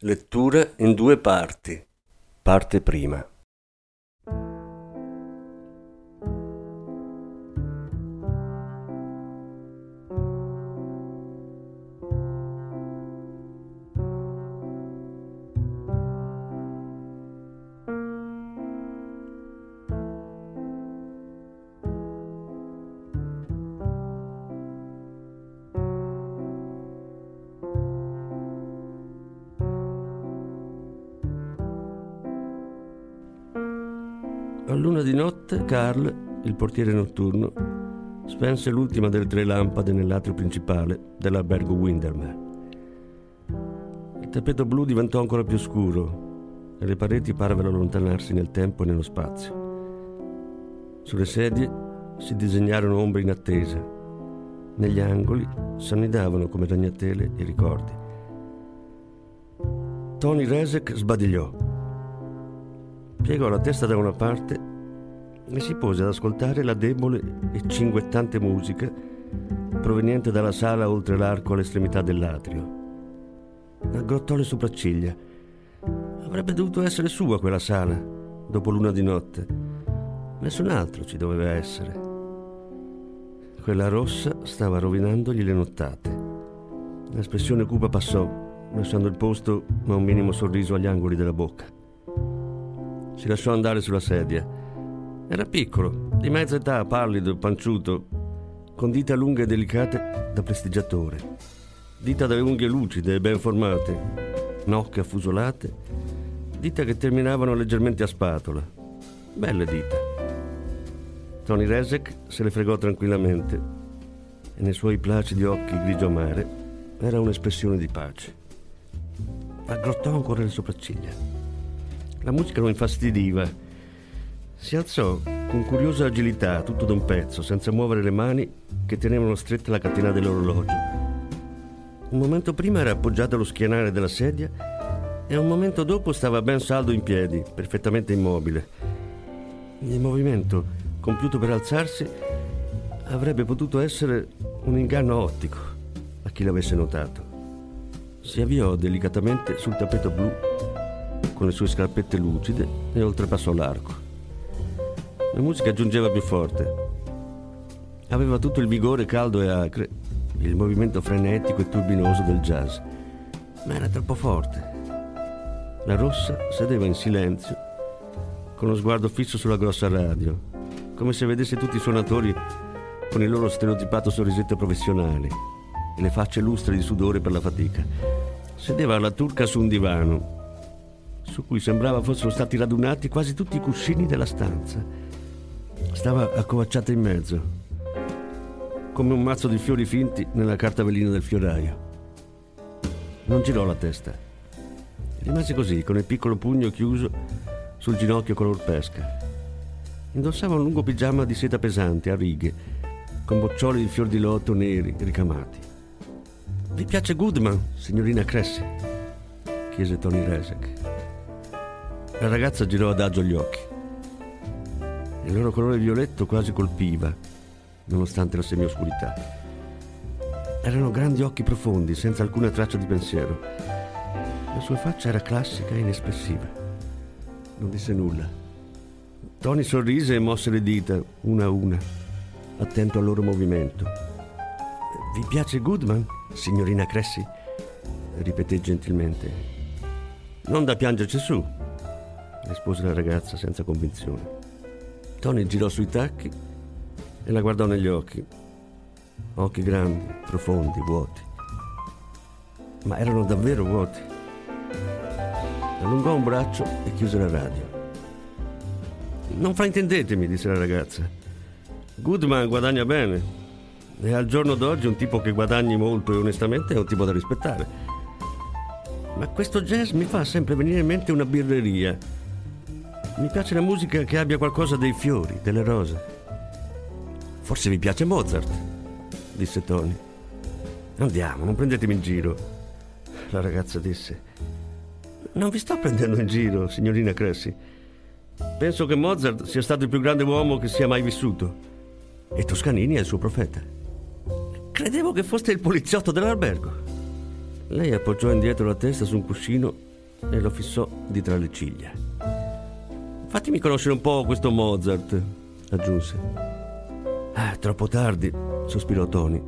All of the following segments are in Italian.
Lettura in due parti. Parte prima. Carl, il portiere notturno, spense l'ultima delle tre lampade nell'atrio principale dell'albergo Windermere. Il tappeto blu diventò ancora più scuro e le pareti parvero allontanarsi nel tempo e nello spazio. Sulle sedie si disegnarono ombre in attesa. Negli angoli s'annidavano come ragnatele i ricordi. Tony Resek sbadigliò piegò la testa da una parte e si pose ad ascoltare la debole e cinguettante musica proveniente dalla sala oltre l'arco all'estremità dell'atrio. Aggrottò le sopracciglia. Avrebbe dovuto essere sua quella sala, dopo l'una di notte. Nessun altro ci doveva essere. Quella rossa stava rovinandogli le nottate. L'espressione cupa passò, lasciando il posto a un minimo sorriso agli angoli della bocca. Si lasciò andare sulla sedia. Era piccolo, di mezza età, pallido, panciuto, con dita lunghe e delicate da prestigiatore. Dita dalle unghie lucide e ben formate, nocche affusolate, dita che terminavano leggermente a spatola. Belle dita. Tony Resek se le fregò tranquillamente e nei suoi placidi occhi grigio mare era un'espressione di pace. Aggrottò ancora le sopracciglia. La musica lo infastidiva. Si alzò con curiosa agilità, tutto d'un pezzo, senza muovere le mani che tenevano stretta la catena dell'orologio. Un momento prima era appoggiato allo schienale della sedia e un momento dopo stava ben saldo in piedi, perfettamente immobile. Il movimento, compiuto per alzarsi, avrebbe potuto essere un inganno ottico a chi l'avesse notato. Si avviò delicatamente sul tappeto blu con le sue scarpette lucide e oltrepassò l'arco. La musica giungeva più forte. Aveva tutto il vigore caldo e acre, il movimento frenetico e turbinoso del jazz, ma era troppo forte. La rossa sedeva in silenzio, con lo sguardo fisso sulla grossa radio, come se vedesse tutti i suonatori con il loro stereotipato sorrisetto professionale e le facce lustre di sudore per la fatica. Sedeva alla turca su un divano, su cui sembrava fossero stati radunati quasi tutti i cuscini della stanza. Stava accovacciata in mezzo, come un mazzo di fiori finti nella carta velina del fioraio. Non girò la testa. Rimase così, con il piccolo pugno chiuso sul ginocchio color pesca. Indossava un lungo pigiama di seta pesante, a righe, con boccioli di fior di loto neri ricamati. Vi piace Goodman, signorina Cressy? chiese Tony Resek. La ragazza girò adagio gli occhi. Il loro colore violetto quasi colpiva, nonostante la semioscurità. Erano grandi occhi profondi, senza alcuna traccia di pensiero. La sua faccia era classica e inespressiva. Non disse nulla. Tony sorrise e mosse le dita, una a una, attento al loro movimento. Vi piace Goodman, signorina Cressy? ripeté gentilmente. Non da piangerci su, rispose la ragazza senza convinzione. Tony girò sui tacchi e la guardò negli occhi. Occhi grandi, profondi, vuoti. Ma erano davvero vuoti. Allungò un braccio e chiuse la radio. Non fraintendetemi, disse la ragazza. Goodman guadagna bene. E al giorno d'oggi un tipo che guadagni molto e onestamente è un tipo da rispettare. Ma questo jazz mi fa sempre venire in mente una birreria. Mi piace la musica che abbia qualcosa dei fiori, delle rose. Forse vi piace Mozart, disse Tony. Andiamo, non prendetemi in giro. La ragazza disse. Non vi sto prendendo in giro, signorina Cressy. Penso che Mozart sia stato il più grande uomo che sia mai vissuto. E Toscanini è il suo profeta. Credevo che foste il poliziotto dell'albergo. Lei appoggiò indietro la testa su un cuscino e lo fissò di tra le ciglia. Fatemi conoscere un po' questo Mozart, aggiunse. Ah, troppo tardi, sospirò Tony.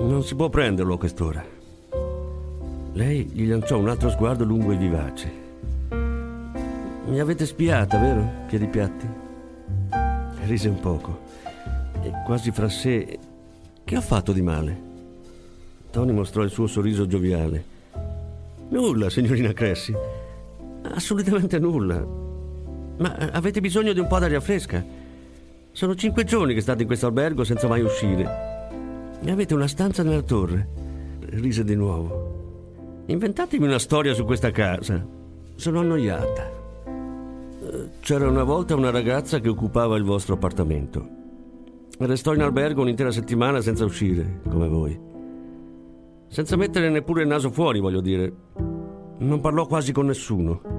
Non si può prenderlo a quest'ora. Lei gli lanciò un altro sguardo lungo e vivace. Mi avete spiata, vero, Piedipiatti? Rise un poco e quasi fra sé che ho fatto di male? Tony mostrò il suo sorriso gioviale. Nulla, signorina Cressy. Assolutamente nulla. Ma avete bisogno di un po' d'aria fresca? Sono cinque giorni che state in questo albergo senza mai uscire. E avete una stanza nella torre. Rise di nuovo. Inventatemi una storia su questa casa. Sono annoiata. C'era una volta una ragazza che occupava il vostro appartamento. Restò in albergo un'intera settimana senza uscire, come voi. Senza mettere neppure il naso fuori, voglio dire. Non parlò quasi con nessuno.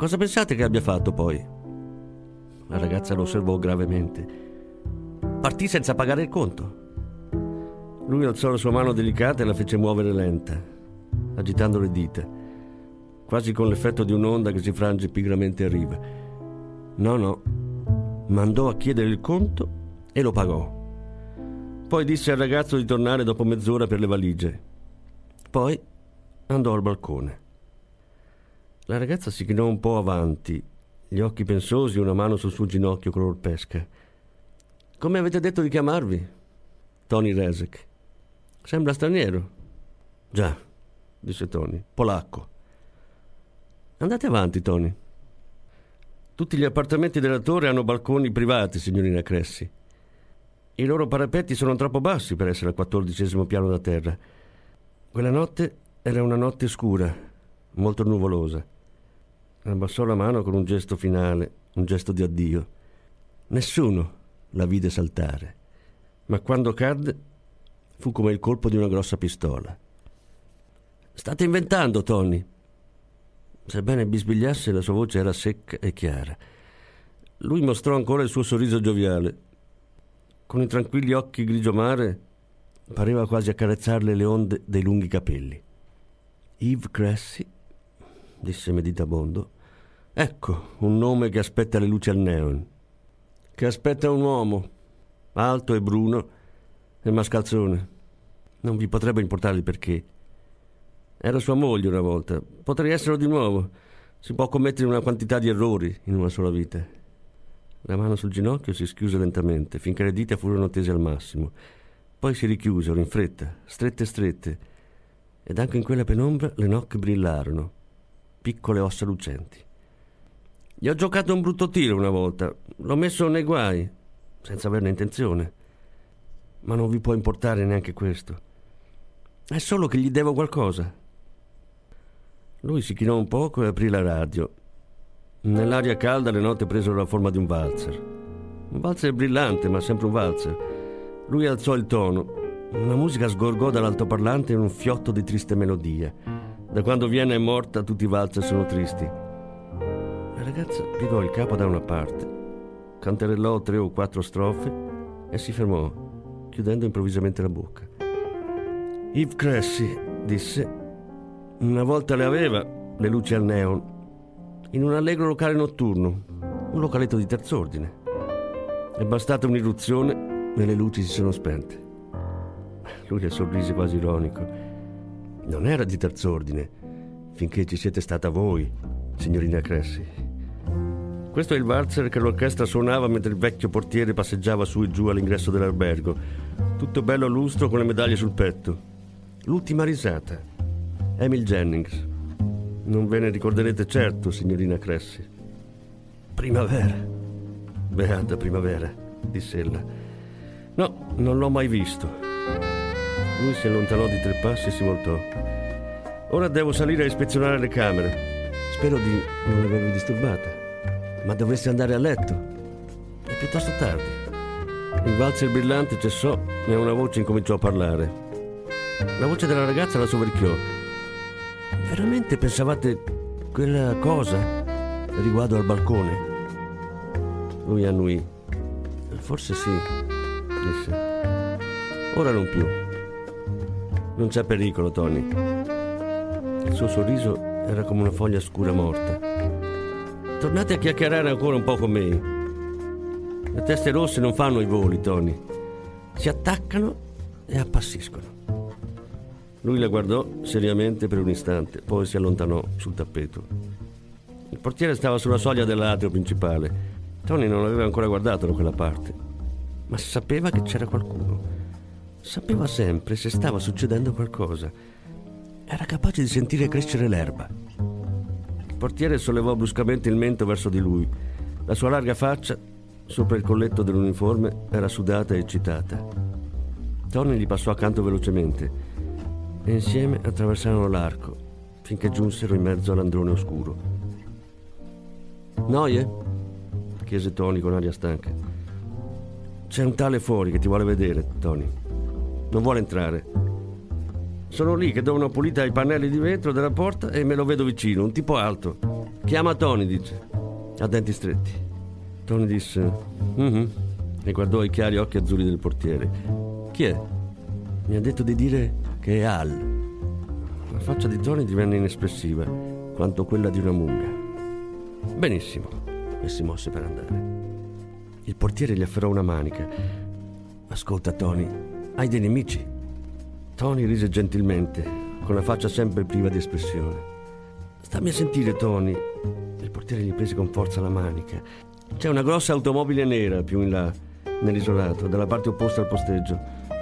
Cosa pensate che abbia fatto poi? La ragazza lo osservò gravemente. Partì senza pagare il conto. Lui alzò la sua mano delicata e la fece muovere lenta, agitando le dita, quasi con l'effetto di un'onda che si frange pigramente a riva. No, no, mandò a chiedere il conto e lo pagò. Poi disse al ragazzo di tornare dopo mezz'ora per le valigie. Poi andò al balcone. La ragazza si chinò un po' avanti, gli occhi pensosi, una mano sul suo ginocchio color pesca. Come avete detto di chiamarvi? Tony Resek. Sembra straniero. Già, disse Tony, polacco. Andate avanti, Tony. Tutti gli appartamenti della torre hanno balconi privati, signorina Cressy. I loro parapetti sono troppo bassi per essere al quattordicesimo piano da terra. Quella notte era una notte scura, molto nuvolosa. Abbassò la mano con un gesto finale, un gesto di addio. Nessuno la vide saltare, ma quando cadde fu come il colpo di una grossa pistola. State inventando, Tony. Sebbene bisbigliasse, la sua voce era secca e chiara. Lui mostrò ancora il suo sorriso gioviale con i tranquilli occhi grigio mare, pareva quasi accarezzarle le onde dei lunghi capelli. Yves Cressy, disse meditabondo, ecco un nome che aspetta le luci al neon, che aspetta un uomo, alto e bruno e mascalzone. Non vi potrebbe importare il perché. Era sua moglie una volta, potrei esserlo di nuovo. Si può commettere una quantità di errori in una sola vita. La mano sul ginocchio si schiuse lentamente, finché le dita furono tese al massimo. Poi si richiusero in fretta, strette strette, ed anche in quella penombra le nocche brillarono, piccole ossa lucenti. Gli ho giocato un brutto tiro una volta, l'ho messo nei guai, senza averne intenzione. Ma non vi può importare neanche questo. È solo che gli devo qualcosa. Lui si chinò un poco e aprì la radio Nell'aria calda le note presero la forma di un valzer. Un valzer brillante, ma sempre un valzer. Lui alzò il tono. Una musica sgorgò dall'altoparlante in un fiotto di triste melodia. Da quando Vienna è morta tutti i valzer sono tristi. La ragazza piegò il capo da una parte, canterellò tre o quattro strofe e si fermò, chiudendo improvvisamente la bocca. Yves Cressy, disse, una volta le aveva le luci al neon in un allegro locale notturno, un localetto di terz'ordine. È bastata un'irruzione e le luci si sono spente. Lui le sorrise quasi ironico. Non era di terz'ordine, finché ci siete stata voi, signorina Cressy. Questo è il valzer che l'orchestra suonava mentre il vecchio portiere passeggiava su e giù all'ingresso dell'albergo, tutto bello a lustro con le medaglie sul petto. L'ultima risata. Emil Jennings. Non ve ne ricorderete certo, signorina Cressy. Primavera. Beata primavera, disse ella. No, non l'ho mai visto. Lui si allontanò di tre passi e si voltò. Ora devo salire a ispezionare le camere. Spero di non avervi disturbata. Ma dovreste andare a letto. È piuttosto tardi. Il valzer brillante cessò e una voce incominciò a parlare. La voce della ragazza la soverchiò. Veramente pensavate quella cosa riguardo al balcone? Lui annuì. Forse sì, disse. Ora non più. Non c'è pericolo, Tony. Il suo sorriso era come una foglia scura morta. Tornate a chiacchierare ancora un po' con me. Le teste rosse non fanno i voli, Tony. Si attaccano e appassiscono. Lui la guardò seriamente per un istante, poi si allontanò sul tappeto. Il portiere stava sulla soglia dell'atrio principale. Tony non aveva ancora guardato da quella parte, ma sapeva che c'era qualcuno. Sapeva sempre se stava succedendo qualcosa. Era capace di sentire crescere l'erba. Il portiere sollevò bruscamente il mento verso di lui. La sua larga faccia, sopra il colletto dell'uniforme, era sudata e eccitata. Tony gli passò accanto velocemente e insieme attraversarono l'arco finché giunsero in mezzo all'androne oscuro. Noie? chiese Tony con aria stanca. C'è un tale fuori che ti vuole vedere, Tony. Non vuole entrare. Sono lì che do una pulita ai pannelli di vetro della porta e me lo vedo vicino, un tipo alto. Chiama Tony, dice. Ha denti stretti. Tony disse: mm-hmm, e guardò i chiari occhi azzurri del portiere. Chi è? Mi ha detto di dire che è Al. La faccia di Tony divenne inespressiva, quanto quella di una mummia. Benissimo, e si mosse per andare. Il portiere gli afferrò una manica. Ascolta, Tony, hai dei nemici? Tony rise gentilmente, con la faccia sempre priva di espressione. Stammi a sentire, Tony. Il portiere gli prese con forza la manica. C'è una grossa automobile nera più in là, nell'isolato, dalla parte opposta al posteggio.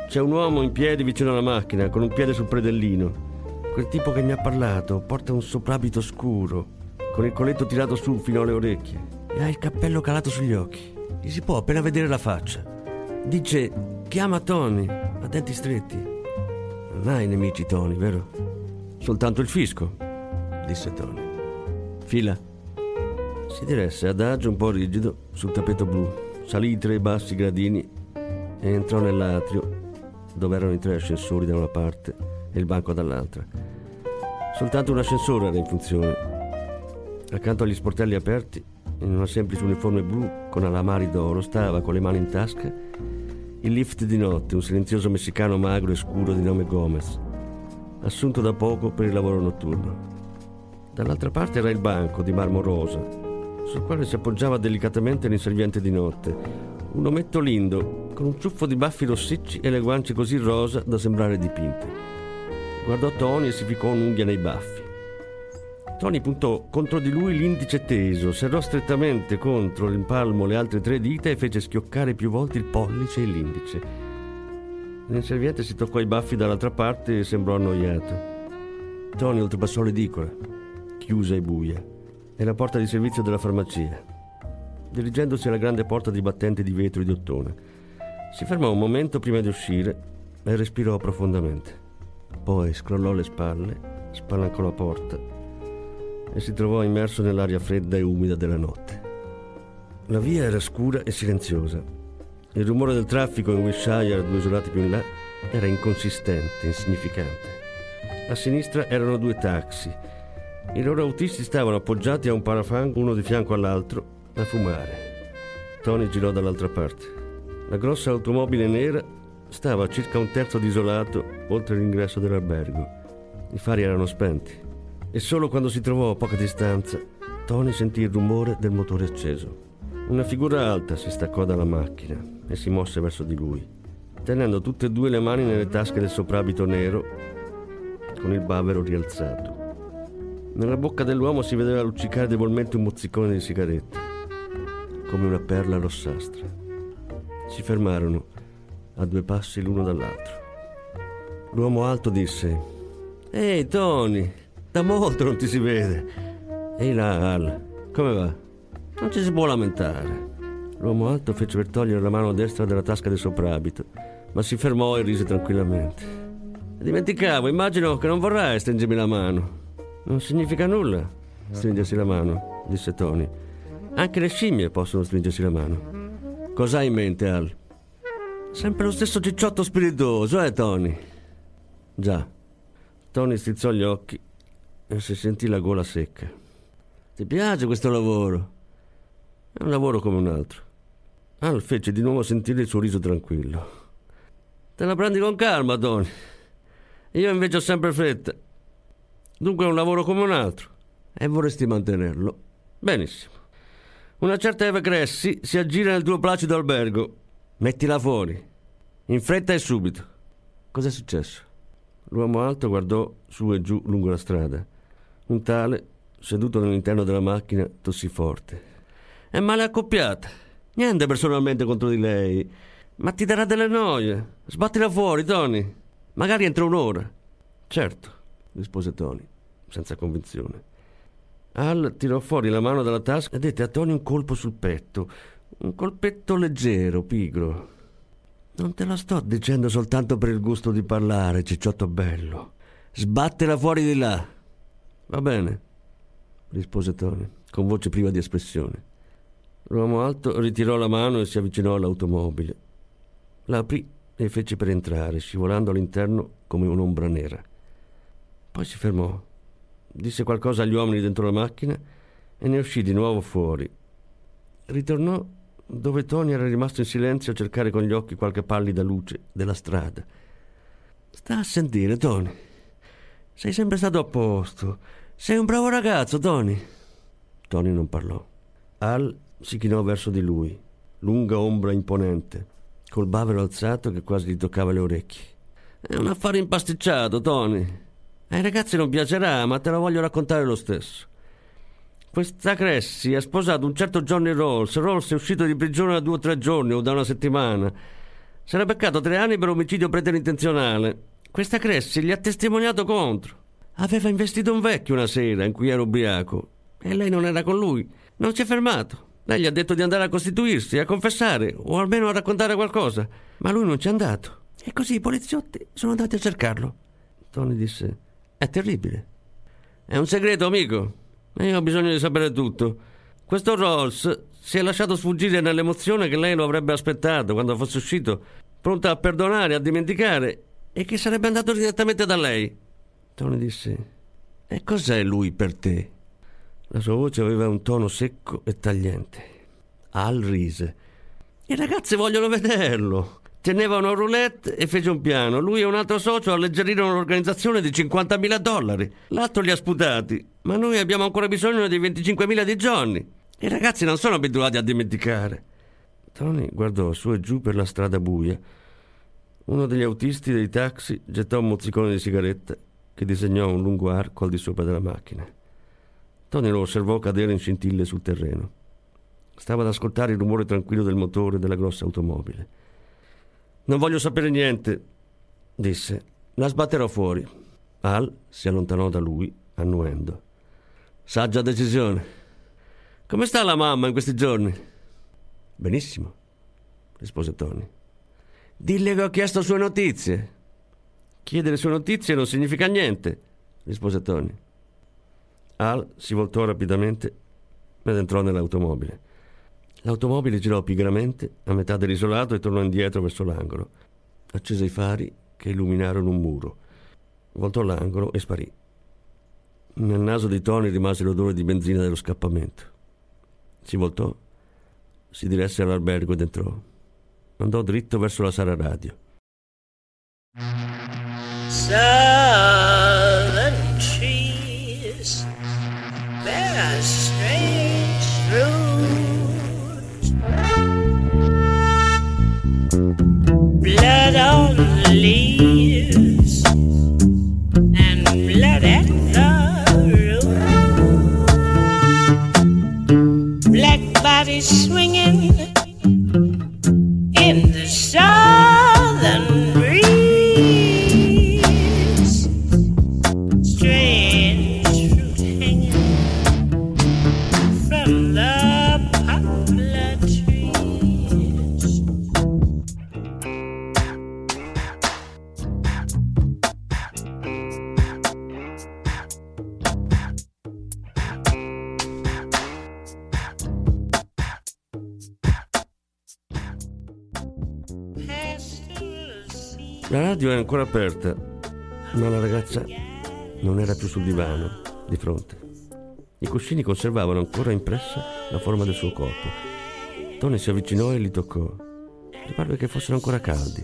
C'è un uomo in piedi vicino alla macchina, con un piede sul predellino. Quel tipo che mi ha parlato porta un soprabito scuro, con il colletto tirato su fino alle orecchie e ha il cappello calato sugli occhi. Gli si può appena vedere la faccia. Dice, chiama Tony, ha denti stretti. Non hai nemici, Tony, vero? Soltanto il fisco, disse Tony. Fila. Si diresse adagio un po' rigido sul tappeto blu, salì i tre bassi gradini e entrò nell'atrio dove erano i tre ascensori da una parte e il banco dall'altra. Soltanto un ascensore era in funzione. Accanto agli sportelli aperti, in una semplice uniforme blu con alamari d'oro, stava con le mani in tasca il lift di notte, un silenzioso messicano magro e scuro di nome Gomez, assunto da poco per il lavoro notturno. Dall'altra parte era il banco di marmo rosa, sul quale si appoggiava delicatamente l'inserviente di notte, un ometto lindo con un ciuffo di baffi rossicci e le guance così rosa da sembrare dipinte. Guardò Tony e si ficcò un'unghia nei baffi. Tony puntò contro di lui l'indice teso, serrò strettamente contro l'impalmo le altre tre dita e fece schioccare più volte il pollice e l'indice. L'inserviente si toccò i baffi dall'altra parte e sembrò annoiato. Tony oltrepassò l'edicola, chiusa e buia, e la porta di servizio della farmacia, dirigendosi alla grande porta di battente di vetro di ottone. Si fermò un momento prima di uscire e respirò profondamente. Poi scrollò le spalle, spalancò la porta e si trovò immerso nell'aria fredda e umida della notte. La via era scura e silenziosa. Il rumore del traffico in Wilshire, due isolati più in là, era inconsistente, insignificante. A sinistra erano due taxi. I loro autisti stavano appoggiati a un parafang uno di fianco all'altro a fumare. Tony girò dall'altra parte. La grossa automobile nera stava a circa un terzo di isolato oltre l'ingresso dell'albergo. I fari erano spenti e solo quando si trovò a poca distanza Tony sentì il rumore del motore acceso. Una figura alta si staccò dalla macchina e si mosse verso di lui, tenendo tutte e due le mani nelle tasche del soprabito nero con il bavero rialzato. Nella bocca dell'uomo si vedeva luccicare debolmente un mozzicone di sigaretta, come una perla rossastra. Si fermarono a due passi l'uno dall'altro. L'uomo alto disse: Ehi Tony, da molto non ti si vede. Ehi là, Al, come va? Non ci si può lamentare. L'uomo alto fece per togliere la mano destra dalla tasca del soprabito, ma si fermò e rise tranquillamente. Dimenticavo, immagino che non vorrai stringermi la mano. Non significa nulla stringersi la mano, disse Tony. Anche le scimmie possono stringersi la mano. Cosa hai in mente, Al? Sempre lo stesso cicciotto spiritoso, eh, Tony? Già. Tony strizzò gli occhi e si sentì la gola secca. Ti piace questo lavoro? È un lavoro come un altro. Al fece di nuovo sentire il suo riso tranquillo. Te la prendi con calma, Tony. Io invece ho sempre fretta. Dunque è un lavoro come un altro. E vorresti mantenerlo. Benissimo. Una certa Eve Cressi si aggira nel tuo placido albergo. Mettila fuori. In fretta e subito. Cos'è successo? L'uomo alto guardò su e giù lungo la strada. Un tale, seduto nell'interno della macchina, tossì forte. È male accoppiata. Niente personalmente contro di lei. Ma ti darà delle noie. Sbattila fuori, Tony. Magari entro un'ora. Certo, rispose Tony, senza convinzione. Al tirò fuori la mano dalla tasca e dette a Tony un colpo sul petto. Un colpetto leggero, pigro. Non te lo sto dicendo soltanto per il gusto di parlare, cicciotto bello. Sbattela fuori di là. Va bene, rispose Tony, con voce priva di espressione. L'uomo alto ritirò la mano e si avvicinò all'automobile. La aprì e fece per entrare, scivolando all'interno come un'ombra nera. Poi si fermò, disse qualcosa agli uomini dentro la macchina e ne uscì di nuovo fuori. Ritornò dove Tony era rimasto in silenzio a cercare con gli occhi qualche pallida luce della strada. Sta a sentire, Tony. Sei sempre stato a posto. Sei un bravo ragazzo, Tony. Tony non parlò. Al si chinò verso di lui, lunga ombra imponente col bavero alzato che quasi gli toccava le orecchie. È un affare impasticciato, Tony. Ai ragazzi non piacerà, ma te lo voglio raccontare lo stesso. Questa Cressi ha sposato un certo Johnny Rolls. Rolls è uscito di prigione da due o tre giorni o da una settimana. Era beccato tre anni per omicidio preterintenzionale. Questa Cressi gli ha testimoniato contro. Aveva investito un vecchio una sera in cui era ubriaco e lei non era con lui. Non si è fermato. Lei gli ha detto di andare a costituirsi, a confessare o almeno a raccontare qualcosa, ma lui non c'è andato. E così i poliziotti sono andati a cercarlo. Tony disse: È terribile. È un segreto, amico. E io ho bisogno di sapere tutto. Questo Rolls si è lasciato sfuggire nell'emozione che lei lo avrebbe aspettato quando fosse uscito, pronta a perdonare, a dimenticare, e che sarebbe andato direttamente da lei. Tony disse: E cos'è lui per te? La sua voce aveva un tono secco e tagliente. Al rise. I ragazzi vogliono vederlo. Teneva una roulette e fece un piano. Lui e un altro socio alleggerirono l'organizzazione di 50.000 dollari. L'altro li ha sputati. Ma noi abbiamo ancora bisogno di 25.000 di Johnny. I ragazzi non sono abituati a dimenticare. Tony guardò su e giù per la strada buia. Uno degli autisti dei taxi gettò un mozzicone di sigaretta che disegnò un lungo arco al di sopra della macchina. Tony lo osservò cadere in scintille sul terreno. Stava ad ascoltare il rumore tranquillo del motore della grossa automobile. Non voglio sapere niente, disse. La sbatterò fuori. Al si allontanò da lui, annuendo. Saggia decisione. Come sta la mamma in questi giorni? Benissimo, rispose Tony. Dille che ho chiesto sue notizie. Chiedere sue notizie non significa niente, rispose Tony. Al si voltò rapidamente ed entrò nell'automobile. L'automobile girò pigramente a metà dell'isolato e tornò indietro verso l'angolo. Accese i fari che illuminarono un muro. Voltò l'angolo e sparì. Nel naso di Tony rimase l'odore di benzina dello scappamento. Si voltò, si diresse all'albergo ed entrò. Andò dritto verso la sala radio. Southern a strange ancora aperta, ma la ragazza non era più sul divano di fronte. I cuscini conservavano ancora impressa la forma del suo corpo. Tony si avvicinò e li toccò. Gli parve che fossero ancora caldi.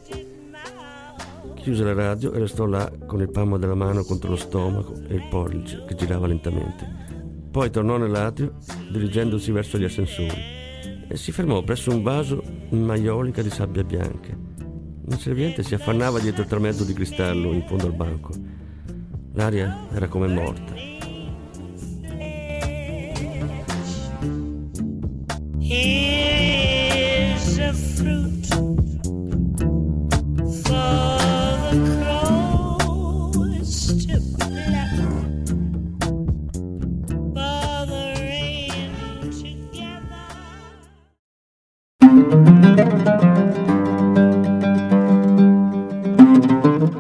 Chiuse la radio e restò là con il palmo della mano contro lo stomaco e il pollice che girava lentamente. Poi tornò nell'atrio dirigendosi verso gli ascensori e si fermò presso un vaso in maiolica di sabbia bianca. Un serviente si affannava dietro il tramezzo di cristallo in fondo al banco. L'aria era come morta. Here's a.